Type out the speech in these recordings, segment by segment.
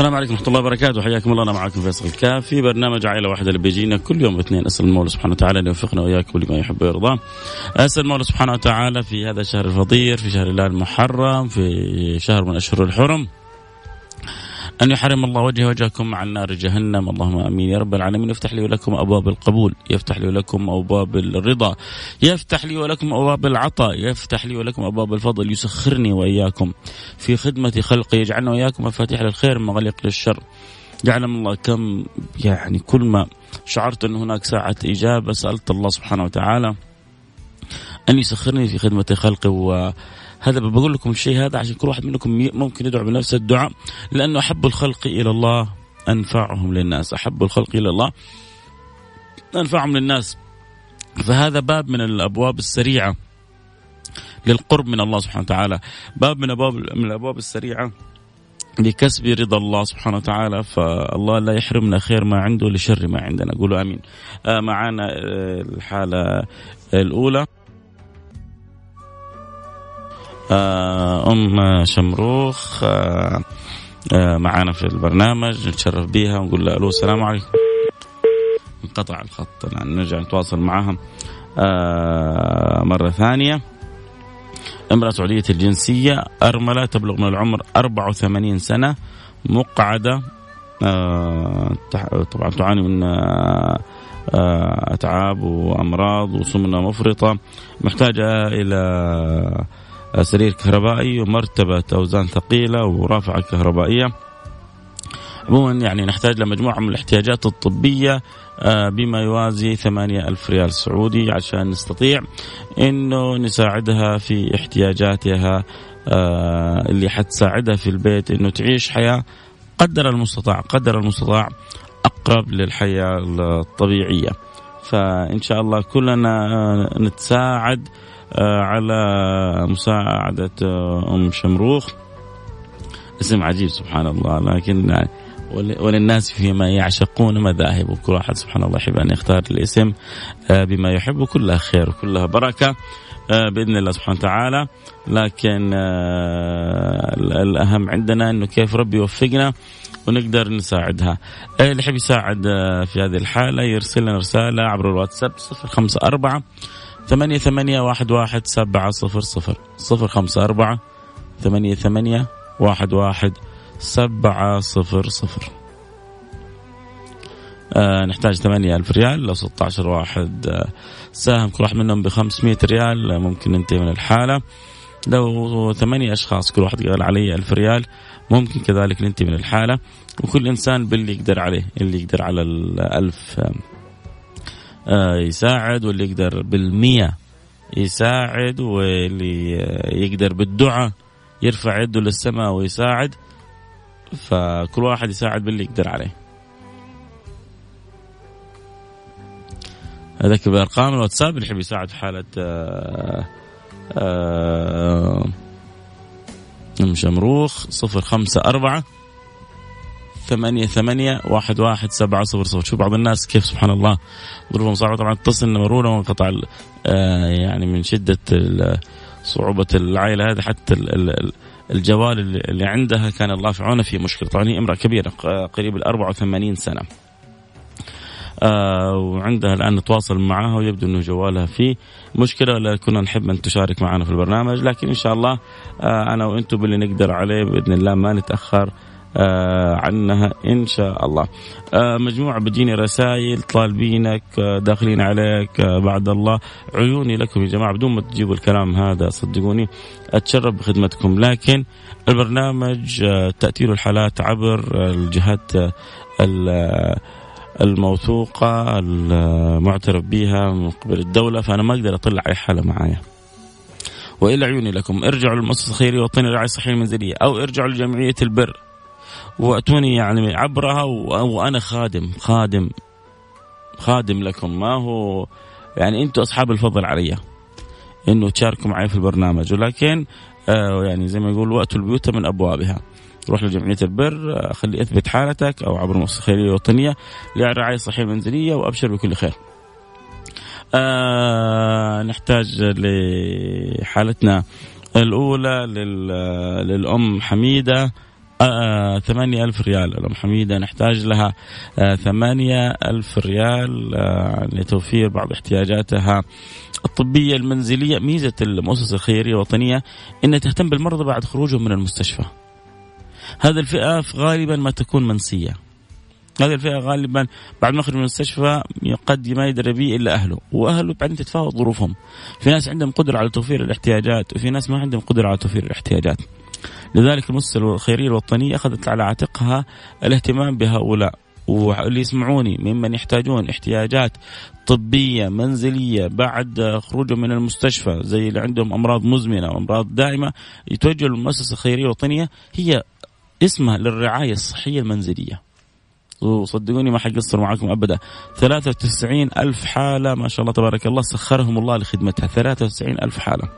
السلام عليكم ورحمة الله وبركاته. حياكم الله. أنا معكم فيصل الكافي. برنامج عائلة واحدة اللي بيجينا كل يوم اثنين. أسأل المولى سبحانه وتعالى أن يوفقنا وإياكم لما يحب ويرضاه أسأل المولى سبحانه وتعالى في هذا الشهر الفضيل في شهر الله المحرم في شهر من أشهر الحرم أن يحرم الله وجهه وجهكم عن نار جهنم. اللهم آمين. يا رب العالمين يفتح لي ولكم أبواب القبول يفتح لي ولكم أبواب الرضا يفتح لي ولكم أبواب العطاء يفتح لي ولكم أبواب الفضل يسخرني وإياكم. في خدمة خلقه يجعلنا وإياكم مفاتيح للخير مغلق للشر. يعلم الله كم يعني كل ما شعرت أن هناك ساعة إجابة سألت الله سبحانه وتعالى أن يسخرني في خدمة خلقه و هذا بقول لكم الشيء هذا عشان كل واحد منكم ممكن يدعو بنفس الدعاء لأنه أحب الخلق إلى الله أنفعهم للناس أحب الخلق إلى الله أنفعهم للناس. فهذا باب من الأبواب السريعة للقرب من الله سبحانه وتعالى. باب من أبواب من الأبواب السريعة لكسب رضا الله سبحانه وتعالى. فالله لا يحرمنا خير ما عنده لشر ما عندنا. قولوا آمين. آه معنا آه الحالة الأولى. أم شمروخ آه، آه، معانا في البرنامج نتشرف بها ونقول لها ألو السلام عليكم. انقطع الخط الان نرجع نتواصل معها مرة ثانية. امرأة سعودية الجنسية أرملة تبلغ من العمر 84 سنة مقعدة طبعا تعاني من أتعاب وأمراض وسمنة مفرطة محتاجة إلى سرير كهربائي ومرتبة أوزان ثقيلة ورافعة كهربائية. عموما يعني نحتاج لمجموعة من الاحتياجات الطبية آه، بما يوازي ثمانية ألف ريال سعودي عشان نستطيع أنه نساعدها في احتياجاتها آه، اللي حتساعدها في البيت أنه تعيش حياة قدر المستطاع قدر المستطاع أقرب للحياة الطبيعية. فإن شاء الله كلنا آه، نتساعد على مساعدة آه، أم شمروخ. اسم عجيب سبحان الله لكن وللناس فيما يعشقون مذاهب وكل واحد سبحان الله يحب أن يختار الاسم آه، بما يحب كلها خير وكلها بركة بإذن الله سبحانه وتعالى. لكن الأهم عندنا إنه كيف ربي يوفقنا ونقدر نساعدها. اللي يحب يساعد في هذه الحالة يرسل لنا رسالة عبر الواتساب 054 ثمانية ثمانية واحد واحد سبعة صفر صفر صفر خمسة أربعة ثمانية ثمانية واحد واحد سبعة صفر صفر. آه نحتاج ثمانية ألف ريال لو 16 واحد. آه ساهم كل واحد منهم ب 500 ريال. آه ممكن ننتهي من الحالة. لو ثمانية أشخاص كل واحد قال علي ألف ريال ممكن كذلك ننتهي من الحالة. وكل إنسان باللي يقدر عليه اللي يقدر على الألف. آه، يساعد واللي يقدر بالمية يساعد واللي يقدر بالدعاء يرفع يده للسماء ويساعد. فكل واحد يساعد باللي يقدر عليه. هذاك بأرقام الواتساب اللي يحب يساعد حالة آه آه شمروخ صفر خمسة أربعة ثمانية ثمانية واحد واحد سبعة صفر صفر. شوف بعض الناس كيف سبحان الله ظروفهم صعبة. طبعا اتصل مرونة وانقطع آه يعني من شدة صعوبة العائلة هذه. حتى الجوال اللي عندها كان الله في عونها في مشكلة. طبعا هي امرأة كبيرة قريب ال 84 سنة. آه وعندها الآن نتواصل معها ويبدو إنه جوالها فيه مشكلة. ولا كنا نحب أن تشارك معنا في البرنامج لكن إن شاء الله آه أنا وأنتم باللي نقدر عليه بإذن الله ما نتأخر. عنها إن شاء الله. آه، مجموعة بتجيني رسائل طالبينك آه، داخلين عليك بعد الله. عيوني لكم يا جماعة بدون ما تجيبوا الكلام هذا صدقوني أتشرف بخدمتكم. لكن البرنامج تأتي له الحالات عبر الجهات الموثوقة المعترف بها من قبل الدولة. فأنا ما أقدر أطلع أي حالة معايا. وإلا عيوني لكم. ارجعوا للمؤسسة الخيرية الوطنية للرعاية الصحية المنزلية أو ارجعوا لجمعية البر. وأتوني يعني عبرها وأنا خادم خادم خادم لكم. ما هو يعني أنتم أصحاب الفضل علي إنه تشاركوا معي في البرنامج. ولكن آه يعني زي ما يقول وقت البيوت من أبوابها. روح لجمعية البر خلي أثبت حالتك أو عبر المؤسسه الخيريه الوطنيه للرعايه الصحيه المنزليه وأبشر بكل خير. آه نحتاج لحالتنا الأولى للأم حميدة. آه ثمانية ألف ريال. الأم حميدة نحتاج لها آه ثمانية ألف ريال آه لتوفير بعض احتياجاتها الطبية المنزلية. ميزة المؤسسة الخيرية الوطنية أنها تهتم بالمرضى بعد خروجهم من المستشفى. هذه الفئة غالبا ما تكون منسية. هذه الفئة غالبا بعد ما يخرج من المستشفى قد ما يدري به إلا أهله وأهله بعدين تتفاوت ظروفهم. في ناس عندهم قدرة على توفير الاحتياجات وفي ناس ما عندهم قدرة على توفير الاحتياجات. لذلك المؤسسة الخيرية الوطنية أخذت على عاتقها الاهتمام بهؤلاء. واللي يسمعوني ممن يحتاجون احتياجات طبية منزلية بعد خروجهم من المستشفى زي اللي عندهم أمراض مزمنة وأمراض دائمة يتوجهوا للمؤسسة الخيرية الوطنية هي اسمها للرعاية الصحية المنزلية. وصدقوني ما حقصر معكم أبدا. 93 ألف حالة ما شاء الله تبارك الله سخرهم الله لخدمتها. 93 ألف حالة.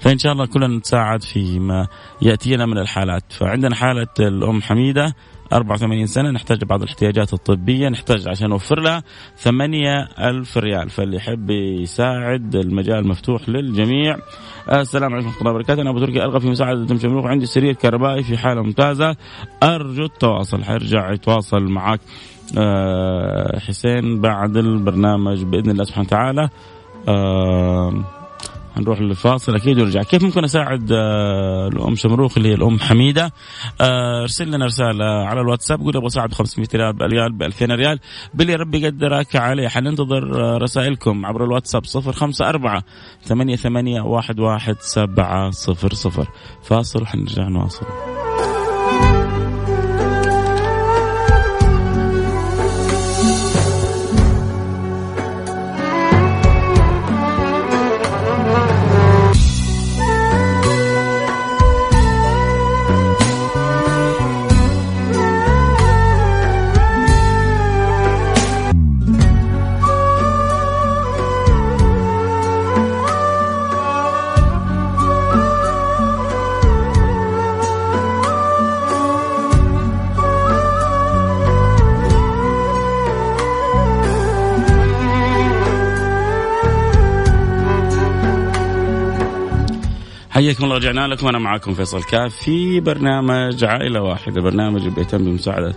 فإن شاء الله كلنا نتساعد فيما يأتينا من الحالات. فعندنا حالة الأم حميدة 84 سنة نحتاج بعض الاحتياجات الطبية نحتاج عشان نوفر لها 8 ألف ريال. فاللي يحب يساعد المجال مفتوح للجميع. السلام عليكم ورحمة الله وبركاته. أنا أبو تركي أرغب في مساعدة شمروخ عندي سرير كهربائي في حالة ممتازة. أرجو التواصل. حيرجع يتواصل معك آه، حسين بعد البرنامج بإذن الله سبحانه وتعالى. آه نروح للفاصل أكيد ونرجع. كيف ممكن أساعد آه، الأم شمروخ اللي هي الأم حميدة؟ آه، ارسل لنا رسالة على الواتساب قول أبغى أساعد 500 ريال ريال ب 2000 ريال. باللي ربي يقدرك عليه. حننتظر آه، رسائلكم عبر الواتساب 054 88 11700 فاصل حنرجع نواصل. حياكم الله رجعنا لكم. أنا معكم فيصل كاف في برنامج عائلة واحدة برنامج بيهتم بمساعدة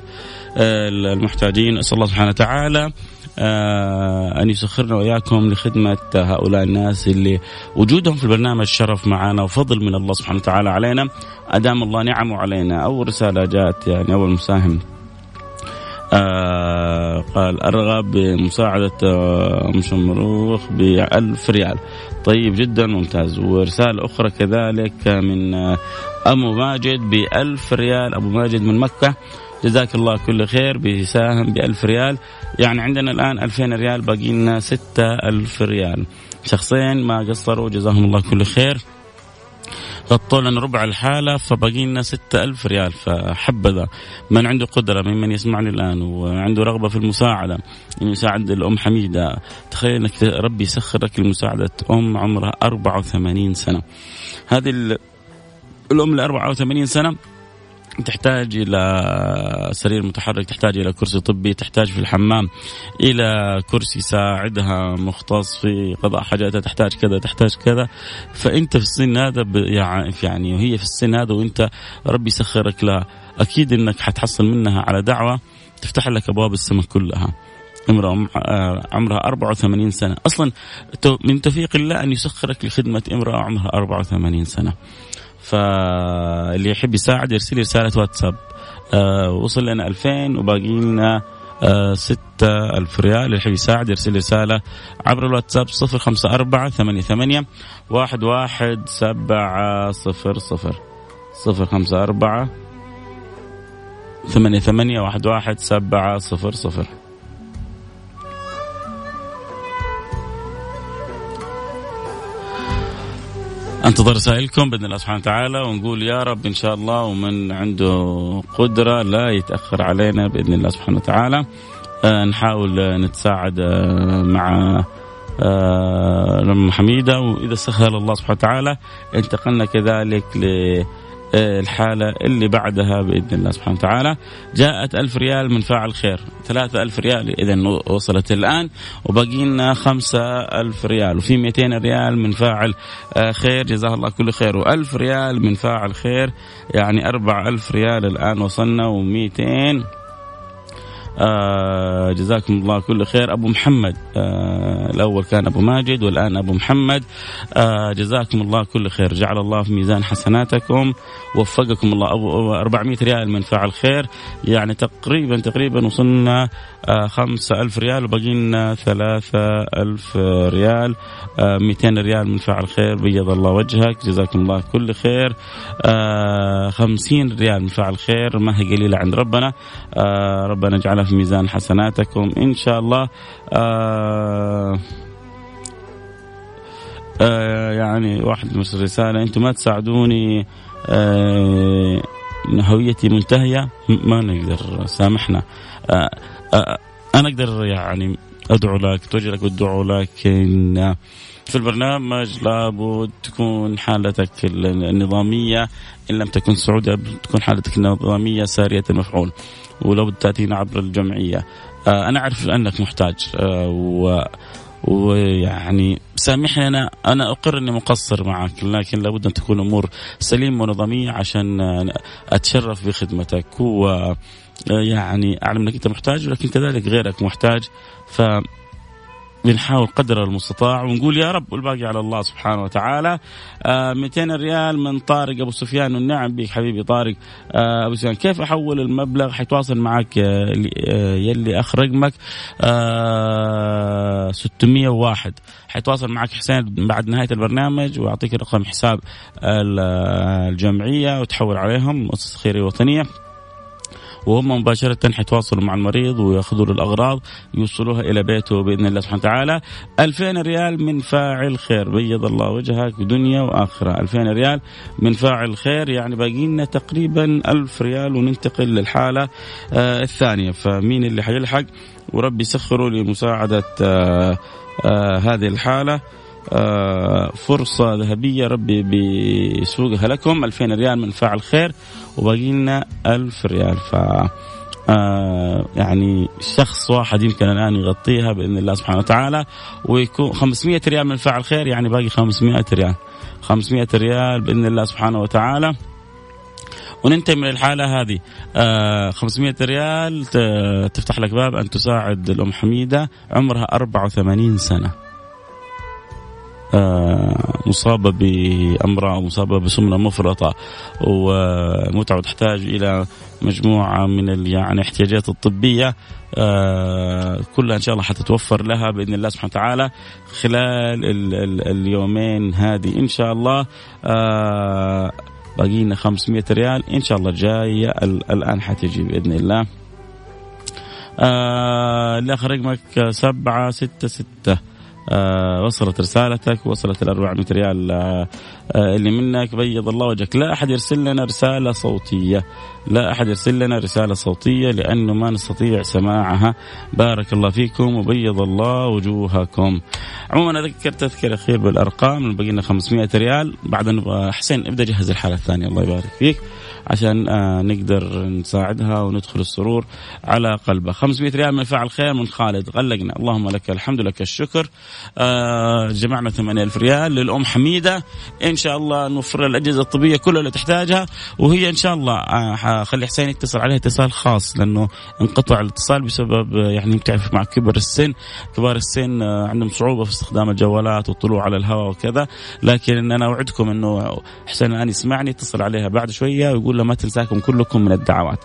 آه، المحتاجين. أسأل الله سبحانه وتعالى آه، أن يسخرنا وإياكم لخدمة هؤلاء الناس اللي وجودهم في البرنامج شرف معنا وفضل من الله سبحانه وتعالى علينا. أدام الله نعمه علينا. أول رسالة جاءت يعني أول مساهم. آه قال أرغب بمساعدة آه، ام شمروخ ب 1000 ريال. طيب جدا ممتاز. ورسالة أخرى كذلك من آه، أبو ماجد بألف ريال. أبو ماجد من مكة. جزاك الله كل خير بيساهم بألف ريال. يعني عندنا الآن ألفين ريال باقي لنا ستة ألف ريال. شخصين ما قصروا جزاهم الله كل خير. غطوا لنا ربع الحالة فباقي لنا ستة ألف ريال. فحبذا من عنده قدرة ممن يسمعني الآن وعنده رغبة في المساعدة إنه يساعد الأم حميدة. تخيل أنك ربي يسخر لك لمساعدة أم عمرها 84 سنة. هذه الأم ل 84 سنة. تحتاج إلى سرير متحرك تحتاج إلى كرسي طبي تحتاج في الحمام إلى كرسي يساعدها مختص في قضاء حاجاتها تحتاج كذا تحتاج كذا. فأنت في السن هذا يعني وهي في السن هذا وأنت ربي يسخرك لها. أكيد إنك حتحصل منها على دعوة تفتح لك أبواب السماء كلها. امرأة عمرها 84 سنة. أصلا من توفيق الله أن يسخرك لخدمة امرأة عمرها 84 سنة. فاللي يحب يساعد يرسل رسالة واتساب. آه وصل لنا 2000 وباقي لنا آه ستة ألف ريال. اللي يحب يساعد يرسل رسالة عبر الواتساب صفر خمسة أربعة ثمانية ثمانية واحد واحد سبعة صفر صفر. صفر خمسة أربعة ثمانية ثمانية واحد واحد سبعة صفر صفر. أنتظر رسائلكم بإذن الله سبحانه وتعالى ونقول يا رب إن شاء الله ومن عنده قدرة لا يتأخر علينا بإذن الله سبحانه وتعالى. آه نحاول نتساعد آه مع آه حميده وإذا سهل الله سبحانه وتعالى انتقلنا كذلك ل الحالة اللي بعدها بإذن الله سبحانه وتعالى. جاءت ألف ريال من فاعل خير. ثلاثة ألف ريال إذا وصلت الآن وباقي لنا خمسة ألف ريال. وفي 200 ريال من فاعل خير. جزاه الله كل خير. وألف ريال من فاعل خير. يعني أربع ألف ريال الآن وصلنا ومئتين آه جزاكم الله كل خير. أبو محمد آه الأول كان أبو ماجد والآن أبو محمد. آه جزاكم الله كل خير. جعل الله في ميزان حسناتكم وفقكم الله. أبو 400 ريال من فعل خير. يعني تقريبا تقريبا وصلنا آه 5000 ريال وباقي لنا 3000 ريال. آه 200 ريال من فعل خير. بيض الله وجهك. جزاكم الله كل خير. آه 50 ريال من فعل خير. ما هي قليلة عند ربنا. آه ربنا يجعلها في ميزان حسناتكم. إن شاء الله آه آه يعني واحد مرسل رساله أنتم ما تساعدوني آه هويتي منتهية. ما نقدر سامحنا. آه آه أنا أقدر يعني أدعو لك توجه لك والدعاء لكن في البرنامج لابد تكون حالتك النظامية إن لم تكن سعودية تكون حالتك النظامية سارية المفعول ولو تأتينا عبر الجمعية. آه أنا أعرف أنك محتاج آه و ويعني سامحني أنا أنا أقر إني مقصر معك لكن لابد أن تكون أمور سليمة ونظامية عشان أتشرف بخدمتك و يعني أعلم إنك أنت محتاج ولكن كذلك غيرك محتاج ف بنحاول قدر المستطاع ونقول يا رب والباقي على الله سبحانه وتعالى. آه 200 ريال من طارق أبو سفيان. والنعم بك حبيبي طارق. آه أبو سفيان كيف أحول المبلغ حيتواصل معك آه يلي اخ رقمك آه 601 حيتواصل معك حسين بعد نهاية البرنامج ويعطيك رقم حساب الجمعية وتحول عليهم. مؤسسه خيريه وطنية. وهم مباشرة حيتواصلوا مع المريض ويأخذوا له الأغراض يوصلوها إلى بيته بإذن الله سبحانه وتعالى. 2000 ريال من فاعل خير. بيض الله وجهك دنيا وآخرة. 2000 ريال من فاعل خير. يعني باقي لنا تقريبا 1000 ريال وننتقل للحالة آه الثانية. فمين اللي حيلحق؟ وربي يسخره لمساعدة آه آه هذه الحالة. فرصة ذهبية ربي بيسوقها لكم. 2000 ريال من فاعل خير وباقي لنا 1000 ريال. ف آه يعني شخص واحد يمكن الآن يغطيها بإذن الله سبحانه وتعالى. ويكون 500 ريال من فاعل خير يعني باقي 500 ريال. 500 ريال بإذن الله سبحانه وتعالى. وننتهي من الحالة هذه. آه 500 ريال تفتح لك باب أن تساعد الأم حميدة. عمرها 84 سنة. آه مصابة بأمراض مصابة بسمنة مفرطة ومتعة تحتاج إلى مجموعة من يعني احتياجات الطبية آه كلها إن شاء الله حتتوفر لها بإذن الله سبحانه وتعالى خلال ال ال اليومين هذه إن شاء الله. آه باقي لنا 500 ريال إن شاء الله جاية الآن حتجي بإذن الله. آه الآخر رقمك سبعة ستة ستة. آه وصلت رسالتك وصلت ال 400 ريال آه آه اللي منك بيض الله وجهك. لا أحد يرسل لنا رسالة صوتية. لا أحد يرسل لنا رسالة صوتية لأنه ما نستطيع سماعها. بارك الله فيكم وبيض الله وجوهكم. عموما أذكر تذكر اخير بالأرقام. باقي لنا 500 ريال. بعد حسين ابدأ جهز الحالة الثانية. الله يبارك فيك. عشان آه، نقدر نساعدها وندخل السرور على قلبها. 500 ريال من فعل خير من خالد. غلقنا. اللهم لك الحمد لك الشكر. آه، جمعنا 8000 ريال للأم حميدة. إن شاء الله نوفر الأجهزة الطبية كلها اللي تحتاجها. وهي إن شاء الله خلي حسين يتصل عليها اتصال خاص لأنه انقطع الاتصال بسبب يعني بتعرف مع كبر السن. كبار السن عندهم صعوبة في استخدام الجوالات والطلوع على الهواء وكذا. لكن أنا أوعدكم أنه حسين الآن يسمعني يتصل عليها بعد شوية ويقول له ما تنساكم كلكم من الدعوات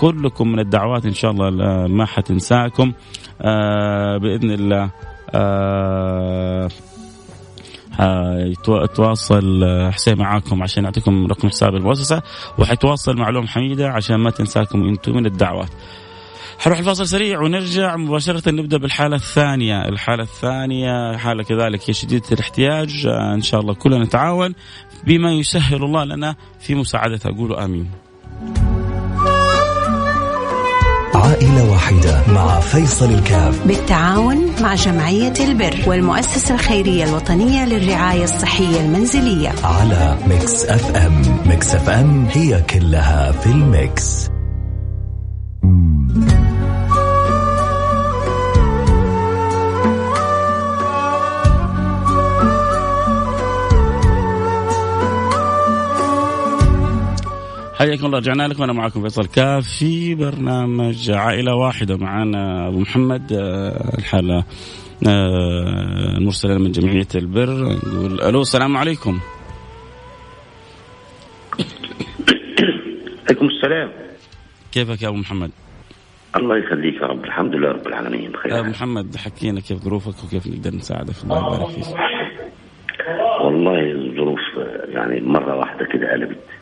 كلكم من الدعوات إن شاء الله ما حتنساكم آه بإذن الله آه يتواصل حسين معاكم عشان يعطيكم رقم حساب المؤسسه وحيتواصل مع حميدة عشان ما تنساكم إنتم من الدعوات. حنروح الفاصل سريع ونرجع مباشرة نبدأ بالحالة الثانية. الحالة الثانية حالة كذلك هي شديدة الاحتياج. إن شاء الله كلنا نتعاون بما يسهل الله لنا في مساعدتها قولوا آمين. عائلة واحدة مع فيصل الكاف. بالتعاون مع جمعية البر والمؤسسة الخيرية الوطنية للرعاية الصحية المنزلية. على Mix FM. Mix FM هي كلها في ال mix. حياكم الله رجعنا لكم. أنا معكم فيصل كاف في برنامج عائلة واحدة. معنا أبو محمد آه، الحالة آه، المرسلة من جمعية البر. نقول ألو السلام عليكم. عليكم السلام. كيفك يا أبو محمد؟ الله يخليك يا رب. الحمد لله رب العالمين. بخير. أبو محمد حكينا كيف ظروفك وكيف نقدر نساعدك. الله يبارك فيك. والله الظروف يعني مرة واحدة كده قلبت.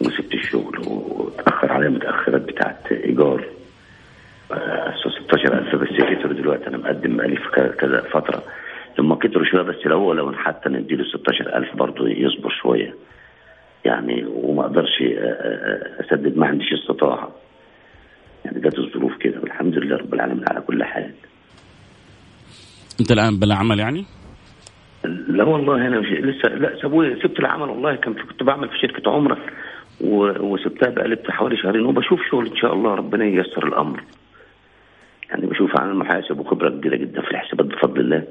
وسبت الشغل وتأخر عليا متاخرات بتاعت إيجار. 16000 بس كتروا دلوقتي. أنا مقدم بقالي في كذا فترة. لما كتروا شوية بس الأول لو حتى نديله 16000 برضه يصبر شوية. يعني وما أقدرش أسدد ما عنديش استطاعة. يعني جت الظروف كده. والحمد لله رب العالمين على كل حال. أنت الآن بلا عمل يعني؟ لا والله أنا مش لسه لا سبت العمل والله. كان كنت بعمل في شركة عمرة. وسبتها بقالي حوالي شهرين وبشوف شغل إن شاء الله ربنا ييسر الأمر. يعني بشوف عن المحاسب وخبرة كبيرة جدا في الحسابات بفضل الله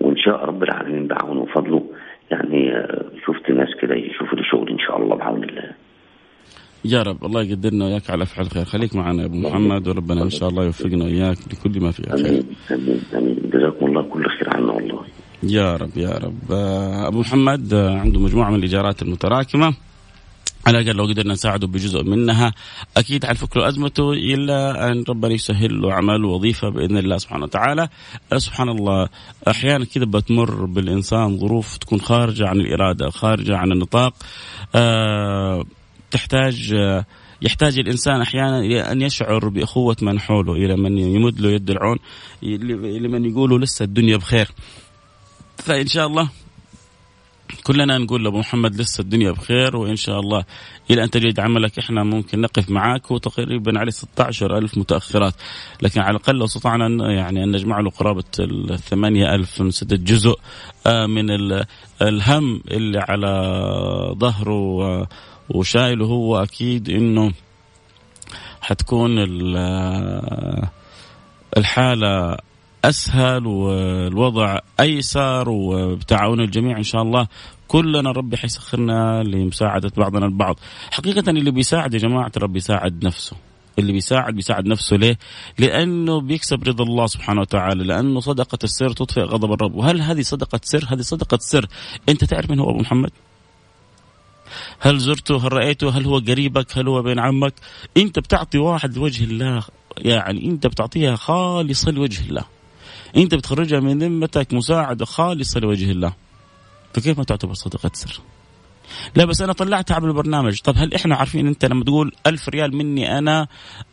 وإن شاء رب العالمين بعونه وفضله. يعني شفت ناس كده يشوفوا لي شغل إن شاء الله بعون الله. يا رب الله يقدرنا وياك على أفعال خير خليك معنا يا أبو محمد وربنا إن شاء الله يوفقنا وياك لكل ما فيه خير آمين آمين آمين. جزاكم الله كل خير عنا والله. يا رب يا رب. أبو محمد عنده مجموعة من الإيجارات المتراكمة. على الأقل لو قدرنا نساعده بجزء منها. أكيد حنفك له ازمته إلا أن ربنا يسهل له عمل وظيفة بإذن الله سبحانه وتعالى. سبحان الله أحيانا كذا بتمر بالإنسان ظروف تكون خارجة عن الإرادة خارجة عن النطاق. أه تحتاج أه يحتاج الإنسان أحيانا إلى أن يشعر باخوه من حوله إلى من يمد له يد العون لمن يقولوا لسه الدنيا بخير. فإن شاء الله كلنا نقول لأبو محمد لسه الدنيا بخير وإن شاء الله إلى أن تجد عملك إحنا ممكن نقف معاك وتقريبا عليه 16 ألف متأخرات. لكن على الأقل لو استطعنا يعني أن نجمع له قرابة ال 8000 نسدد جزء من الهم اللي على ظهره وشايله هو أكيد إنه حتكون الحالة أسهل والوضع أيسر وبتعاون الجميع إن شاء الله. كلنا ربي حيسخرنا لمساعدة بعضنا البعض. حقيقة اللي بيساعد يا جماعة ربي يساعد نفسه. اللي بيساعد بيساعد نفسه ليه؟ لأنه بيكسب رضا الله سبحانه وتعالى لأنه صدقة السر تطفئ غضب الرب. وهل هذه صدقة سر؟ هذه صدقة سر. أنت تعرف من هو أبو محمد؟ هل زرته؟ هل رأيته؟ هل هو قريبك؟ هل هو بين عمك؟ أنت بتعطي واحد لوجه الله يعني أنت بتعطيها خالصة لوجه الله. انت بتخرجها من ذمتك مساعدة خالصة لوجه الله. فكيف ما تعتبر صدقة سر؟ لا بس أنا طلعتها عبر البرنامج. طب هل إحنا عارفين أنت لما تقول ألف ريال مني أنا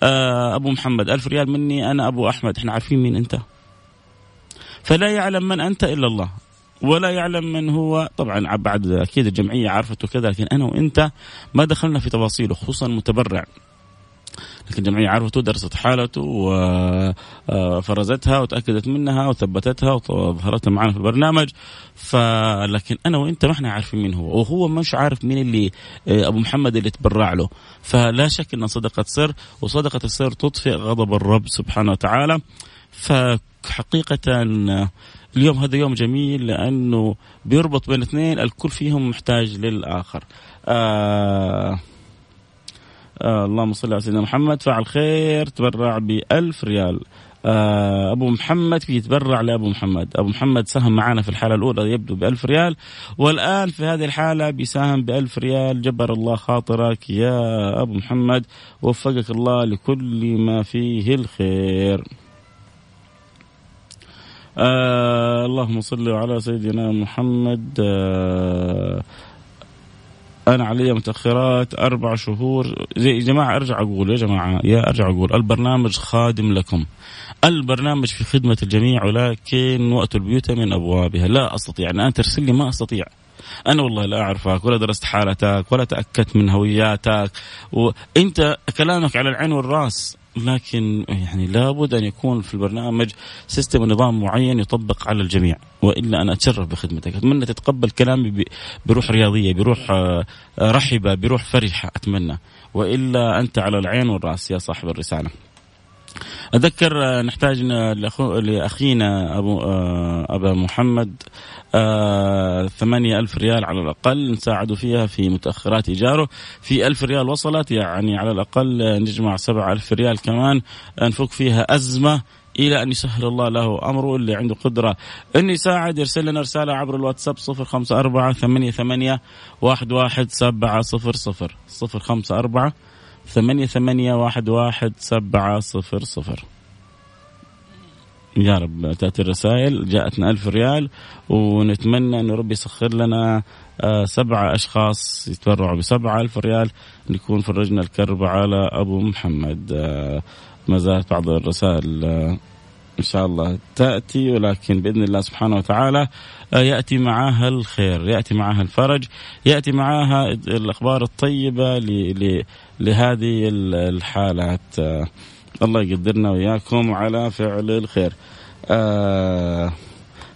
آه أبو محمد ألف ريال مني أنا أبو أحمد إحنا عارفين مين أنت. فلا يعلم من أنت إلا الله ولا يعلم من هو. طبعا بعد أكيد الجمعية عرفته كذا لكن أنا وأنت ما دخلنا في تفاصيله خصوصا المتبرع لكن الجمعيه عرفته درست حالته وفرزتها وتأكدت منها وثبتتها وظهرتها معنا في البرنامج. فلكن أنا وأنت ما إحنا عارفين مين هو وهو مش عارف مين اللي أبو محمد اللي تبرع له. فلا شك إن صدقة سر وصدقة السر تطفئ غضب الرب سبحانه وتعالى. فحقيقة اليوم هذا يوم جميل لأنه بيربط بين اثنين الكل فيهم محتاج للآخر. آه آه اللهم صل على سيدنا محمد. فعل خير تبرع بألف ريال. آه أبو محمد يتبرع لأبو محمد. أبو محمد ساهم معنا في الحالة الأولى يبدو بألف ريال. والآن في هذه الحالة بيساهم بألف ريال. جبر الله خاطرك يا أبو محمد. وفقك الله لكل ما فيه الخير. آه اللهم صل على سيدنا محمد. آه أنا علي متأخرات أربع شهور. زي يا جماعة أرجع أقول يا جماعة يا أرجع أقول البرنامج خادم لكم. البرنامج في خدمة الجميع ولكن وقت البيوت من أبوابها. لا أستطيع أنا ترسل لي ما أستطيع. أنا والله لا أعرفك ولا درست حالتك ولا تأكدت من هوياتك. وانت كلامك على العين والرأس. لكن يعني لابد أن يكون في البرنامج سيستم ونظام معين يطبق على الجميع وإلا أنا اتشرف بخدمتك. أتمنى تتقبل كلامي بروح رياضية بروح رحبة بروح فرحة أتمنى. وإلا أنت على العين والرأس يا صاحب الرسالة. أذكر نحتاج لأخينا أبو أبا محمد ثمانية ألف ريال على الأقل نساعده فيها في متأخرات إيجاره. في ألف ريال وصلت يعني على الأقل نجمع سبعة ألف ريال كمان. نفك فيها أزمة إلى أن يسهل الله له أمره. اللي عنده قدرة أن يساعد يرسل لنا رسالة عبر الواتساب صفر خمسة أربعة ثمانية ثمانية ثمانية واحد واحد سبعة صفر صفر. يا رب تأتي الرسائل جاءتنا ألف ريال ونتمنى أن ربي يسخر لنا سبعة أشخاص يتبرعوا بسبعة ألف ريال نكون فرجنا الكرب على أبو محمد. ما زالت بعض الرسائل إن شاء الله تأتي ولكن بإذن الله سبحانه وتعالى يأتي معها الخير يأتي معها الفرج يأتي معها الأخبار الطيبة لهذه الحالات. الله يقدرنا وإياكم على فعل الخير.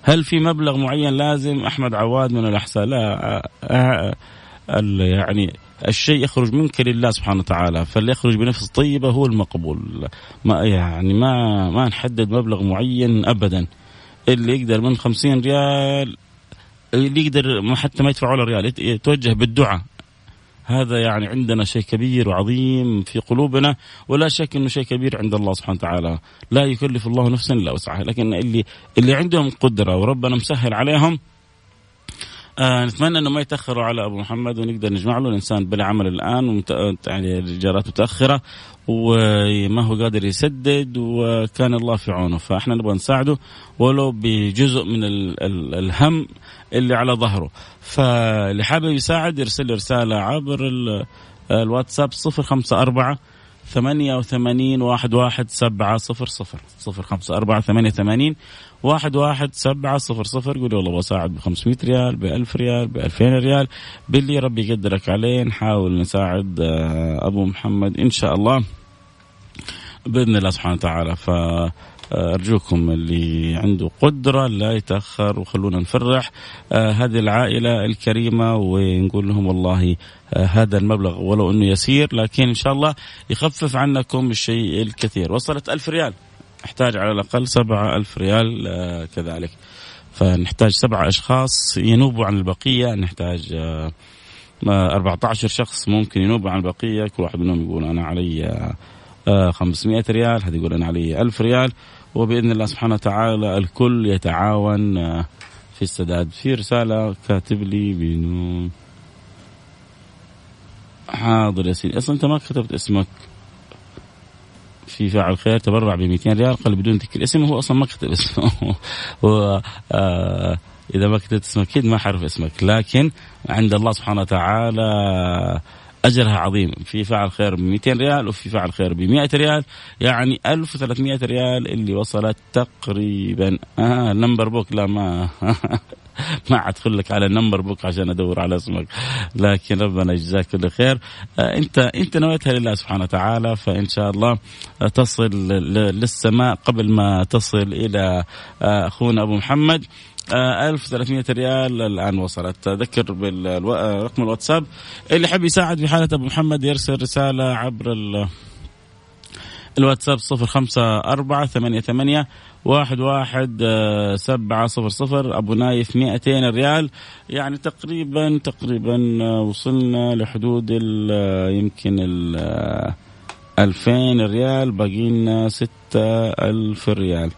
هل في مبلغ معين لازم أحمد عواد من الأحساء؟ لا يعني الشيء يخرج منك لله سبحانه وتعالى فاللي يخرج بنفس طيبة هو المقبول. ما يعني ما ما نحدد مبلغ معين ابدا. اللي يقدر من خمسين ريال اللي يقدر حتى ما يدفع ولا ريال يتوجه بالدعاء. هذا يعني عندنا شيء كبير وعظيم في قلوبنا ولا شك إنه شيء كبير عند الله سبحانه وتعالى. لا يكلف الله نفسا إلا وسعها. لكن اللي اللي عندهم قدرة وربنا مسهل عليهم آه نتمنى إنه ما يتأخروا على أبو محمد ونقدر نجمع له الإنسان بلا عمل الآن ومت... يعني الإيجارات متأخرة وما هو قادر يسدد وكان الله في عونه. فإحنا نبغى نساعده ولو بجزء من ال... ال... الهم اللي على ظهره. فاللي حابب يساعد يرسل رسالة عبر ال... الواتساب 054 ثمانية وثمانين واحد واحد سبعة صفر صفر. صفر خمسة أربعة ثمانية ثمانين واحد واحد سبعة صفر صفر. قولي والله بساعد بخمسمائة ريال بألف ريال بألفين ريال. باللي ربي يقدرك عليه نحاول نساعد أبو محمد إن شاء الله بإذن الله سبحانه وتعالى. ف أرجوكم اللي عنده قدرة لا يتأخر وخلونا نفرح آه هذه العائلة الكريمة ونقول لهم والله آه هذا المبلغ ولو أنه يسير لكن إن شاء الله يخفف عنكم الشيء الكثير. وصلت ألف ريال. نحتاج على الأقل سبعة ألف ريال آه كذلك. فنحتاج سبعة أشخاص ينوبوا عن البقية. نحتاج آه 14 شخص ممكن ينوبوا عن البقية. كل واحد منهم يقول أنا علي آه 500 ريال هذا يقول أنا علي 1000 ريال. وبإذن الله سبحانه وتعالى الكل يتعاون في السداد. في رسالة كاتب لي بنو حاضر يا سيدي أصلا أنت ما كتبت اسمك. في فاعل خير تبرع ب 200 ريال قال بدون ذكر اسم هو أصلا ما كتب اسمه. آه إذا ما كتبت اسمك أكيد ما حعرف اسمك لكن عند الله سبحانه وتعالى أجرها عظيم. في فاعل خير ب 200 ريال وفي فاعل خير ب 100 ريال يعني 1300 ريال اللي وصلت تقريبا. آه النمبر بوك لا ما. ما ادخل لك على نمبر بوك عشان أدور على اسمك. لكن ربنا يجزاك كل خير. آه، أنت أنت نويتها لله سبحانه وتعالى فإن شاء الله تصل للسماء قبل ما تصل إلى آه، أخونا أبو محمد. 1300 آه، ريال الآن وصلت. اذكر برقم الواتساب. اللي حب يساعد في حالة أبو محمد يرسل رسالة عبر الواتساب صفر خمسة أربعة ثمانية ثمانية واحد واحد آه، سبعة صفر صفر أبو نايف مئتين ريال. يعني تقريبا تقريبا آه، وصلنا لحدود يمكن ال ألفين ريال. باقي ستة ألف ريال.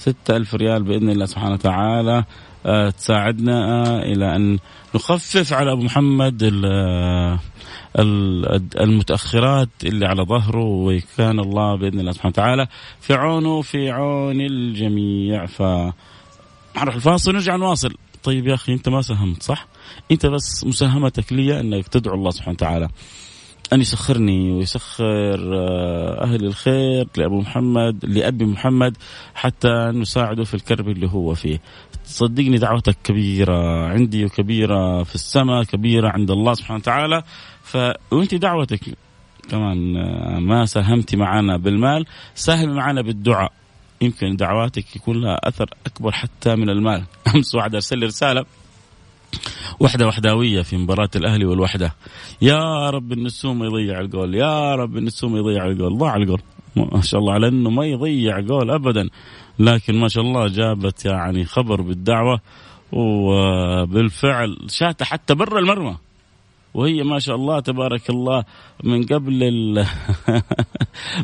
ستة ألف ريال بإذن الله سبحانه وتعالى. آه، تساعدنا آه، إلى أن نخفف على أبو محمد المتأخرات اللي على ظهره وكان الله بإذن الله سبحانه وتعالى في عونه في عون الجميع. ف نروح الفاصل ونرجع نواصل. طيب يا أخي أنت ما ساهمت صح؟ أنت بس مساهمتك لي أنك تدعو الله سبحانه وتعالى. أن يسخرني ويسخر آه، أهل الخير لأبو محمد لأبي محمد حتى نساعده في الكرب اللي هو فيه. صدقني دعوتك كبيرة عندي وكبيرة في السماء كبيرة عند الله سبحانه وتعالى. ف... وأنت دعوتك كمان آه، ما ساهمتي معنا بالمال ساهمي معنا بالدعاء. يمكن دعواتك يكون لها أثر أكبر حتى من المال. أمس واحد أرسل لي رسالة. وحدة وحداوية في مباراة الأهلي والوحدة. يا رب النسوم يضيع الجول يا رب النسوم يضيع الجول ضاع الجول. ما شاء الله على إنه ما يضيع جول ابدا لكن ما شاء الله جابت يعني خبر بالدعوة وبالفعل شاته حتى برا المرمى. وهي ما شاء الله تبارك الله من قبل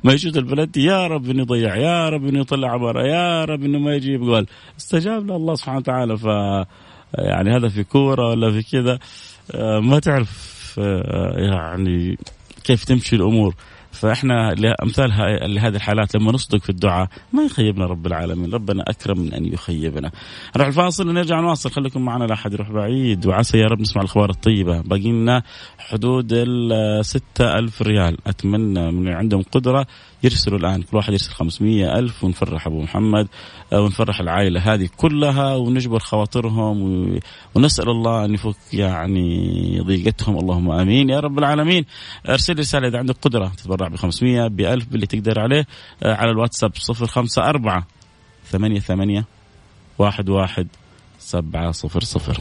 ما يشوت البلد يا رب إنه يضيع يا رب إنه يطلع عباره يا رب إنه ما يجيب جول. استجاب له الله سبحانه وتعالى ف يعني هذا في كورة ولا في كذا آه، ما تعرف آه، يعني كيف تمشي الأمور. فإحنا امثال لهذه الحالات لما نصدق في الدعاء ما يخيبنا رب العالمين، ربنا أكرم من أن يخيبنا. نروح الفاصل ونرجع نواصل. خليكم معنا لا أحد يروح بعيد. وعسى يا رب نسمع الأخبار الطيبة، باقي لنا حدود ال 6000 ريال، أتمنى من عندهم قدرة يرسلوا الآن كل واحد يرسل 500 ألف ونفرح أبو محمد آه، ونفرح العائلة هذه كلها ونجبر خواطرهم ونسأل الله أن يفك يعني ضيقتهم. اللهم آمين. يا رب العالمين أرسل رسالة إذا عندك قدرة تتبرع ب 500 ب 1000 باللي تقدر عليه آه، على الواتساب 054 ثمانية ثمانية واحد واحد سبعة صفر صفر.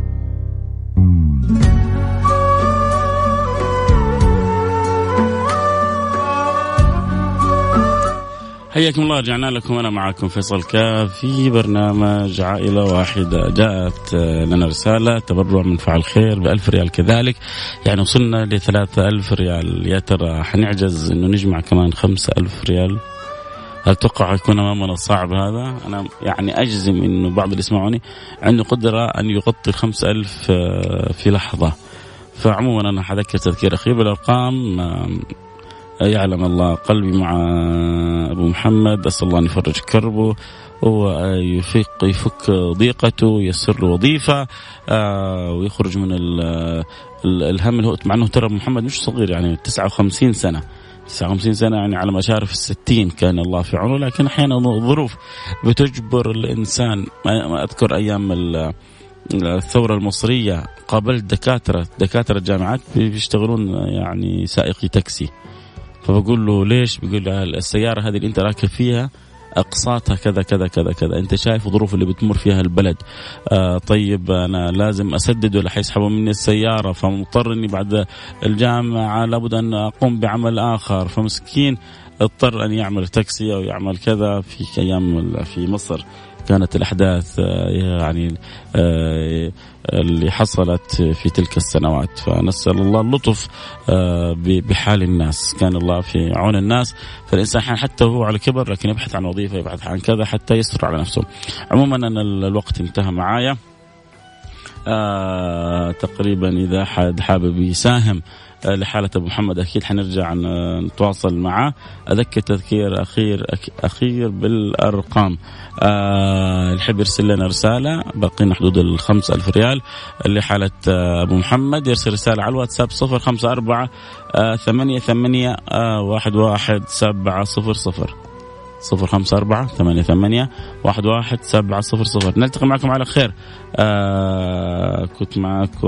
حياكم الله رجعنا لكم أنا معكم فيصل كاف في برنامج عائلة واحدة. جاءت لنا رسالة تبرع من فعل خير ب ريال كذلك. يعني وصلنا ل ألف ريال. يا ترى حنعجز إنه نجمع كمان خمسة ألف ريال؟ أتوقع يكون أمامنا صعب هذا. أنا يعني أجزم إنه بعض اللي يسمعوني عنده قدرة أن يغطي خمسة ألف آه، في لحظة. فعموما أنا حذكر تذكير اخير بالأرقام يعلم الله قلبي مع أبو محمد أسأل الله أن يفرج كربه ويفك يفك ضيقته ويسر له وظيفة آه، ويخرج من الهم اللي هو مع إنه ترى محمد مش صغير يعني 59 سنة. 59 سنة يعني على مشارف الستين كان الله في عونه لكن أحيانا الظروف بتجبر الإنسان أذكر أيام الثورة المصرية قابلت دكاترة دكاترة جامعات بيشتغلون يعني سائقي تاكسي. فبقول له ليش؟ بيقول لي السيارة هذه اللي انت راكب فيها اقساطها كذا كذا كذا كذا. انت شايف الظروف اللي بتمر فيها البلد. آه طيب أنا لازم أسدد ولا حيسحبوا مني السيارة؟ فمضطر إني بعد الجامعة لابد أن أقوم بعمل آخر. فمسكين اضطر أن يعمل تاكسي أو يعمل كذا في أيام في مصر. كانت الأحداث آه، يعني آه، اللي حصلت في تلك السنوات. فنسأل الله اللطف آه، بحال الناس. كان الله في عون الناس. فالإنسان حتى وهو على كبر لكن يبحث عن وظيفة يبحث عن كذا حتى يستر على نفسه. عموما أنا الوقت انتهى معايا. آه تقريبا إذا حد حابب يساهم آه، لحالة أبو محمد. أكيد حنرجع نتواصل معاه أذكر تذكير أخير أخير بالأرقام. آه، اللي يحب يرسل لنا رسالة باقينا حدود الخمس ألف ريال. اللي حالة آه، أبو محمد يرسل رسالة على الواتساب صفر خمسة أربعة ثمانية ثمانية واحد واحد سبعة صفر صفر. صفر خمسة أربعة ثمانية ثمانية واحد واحد سبعة صفر صفر. نلتقي معكم على خير. آه كنت معكم.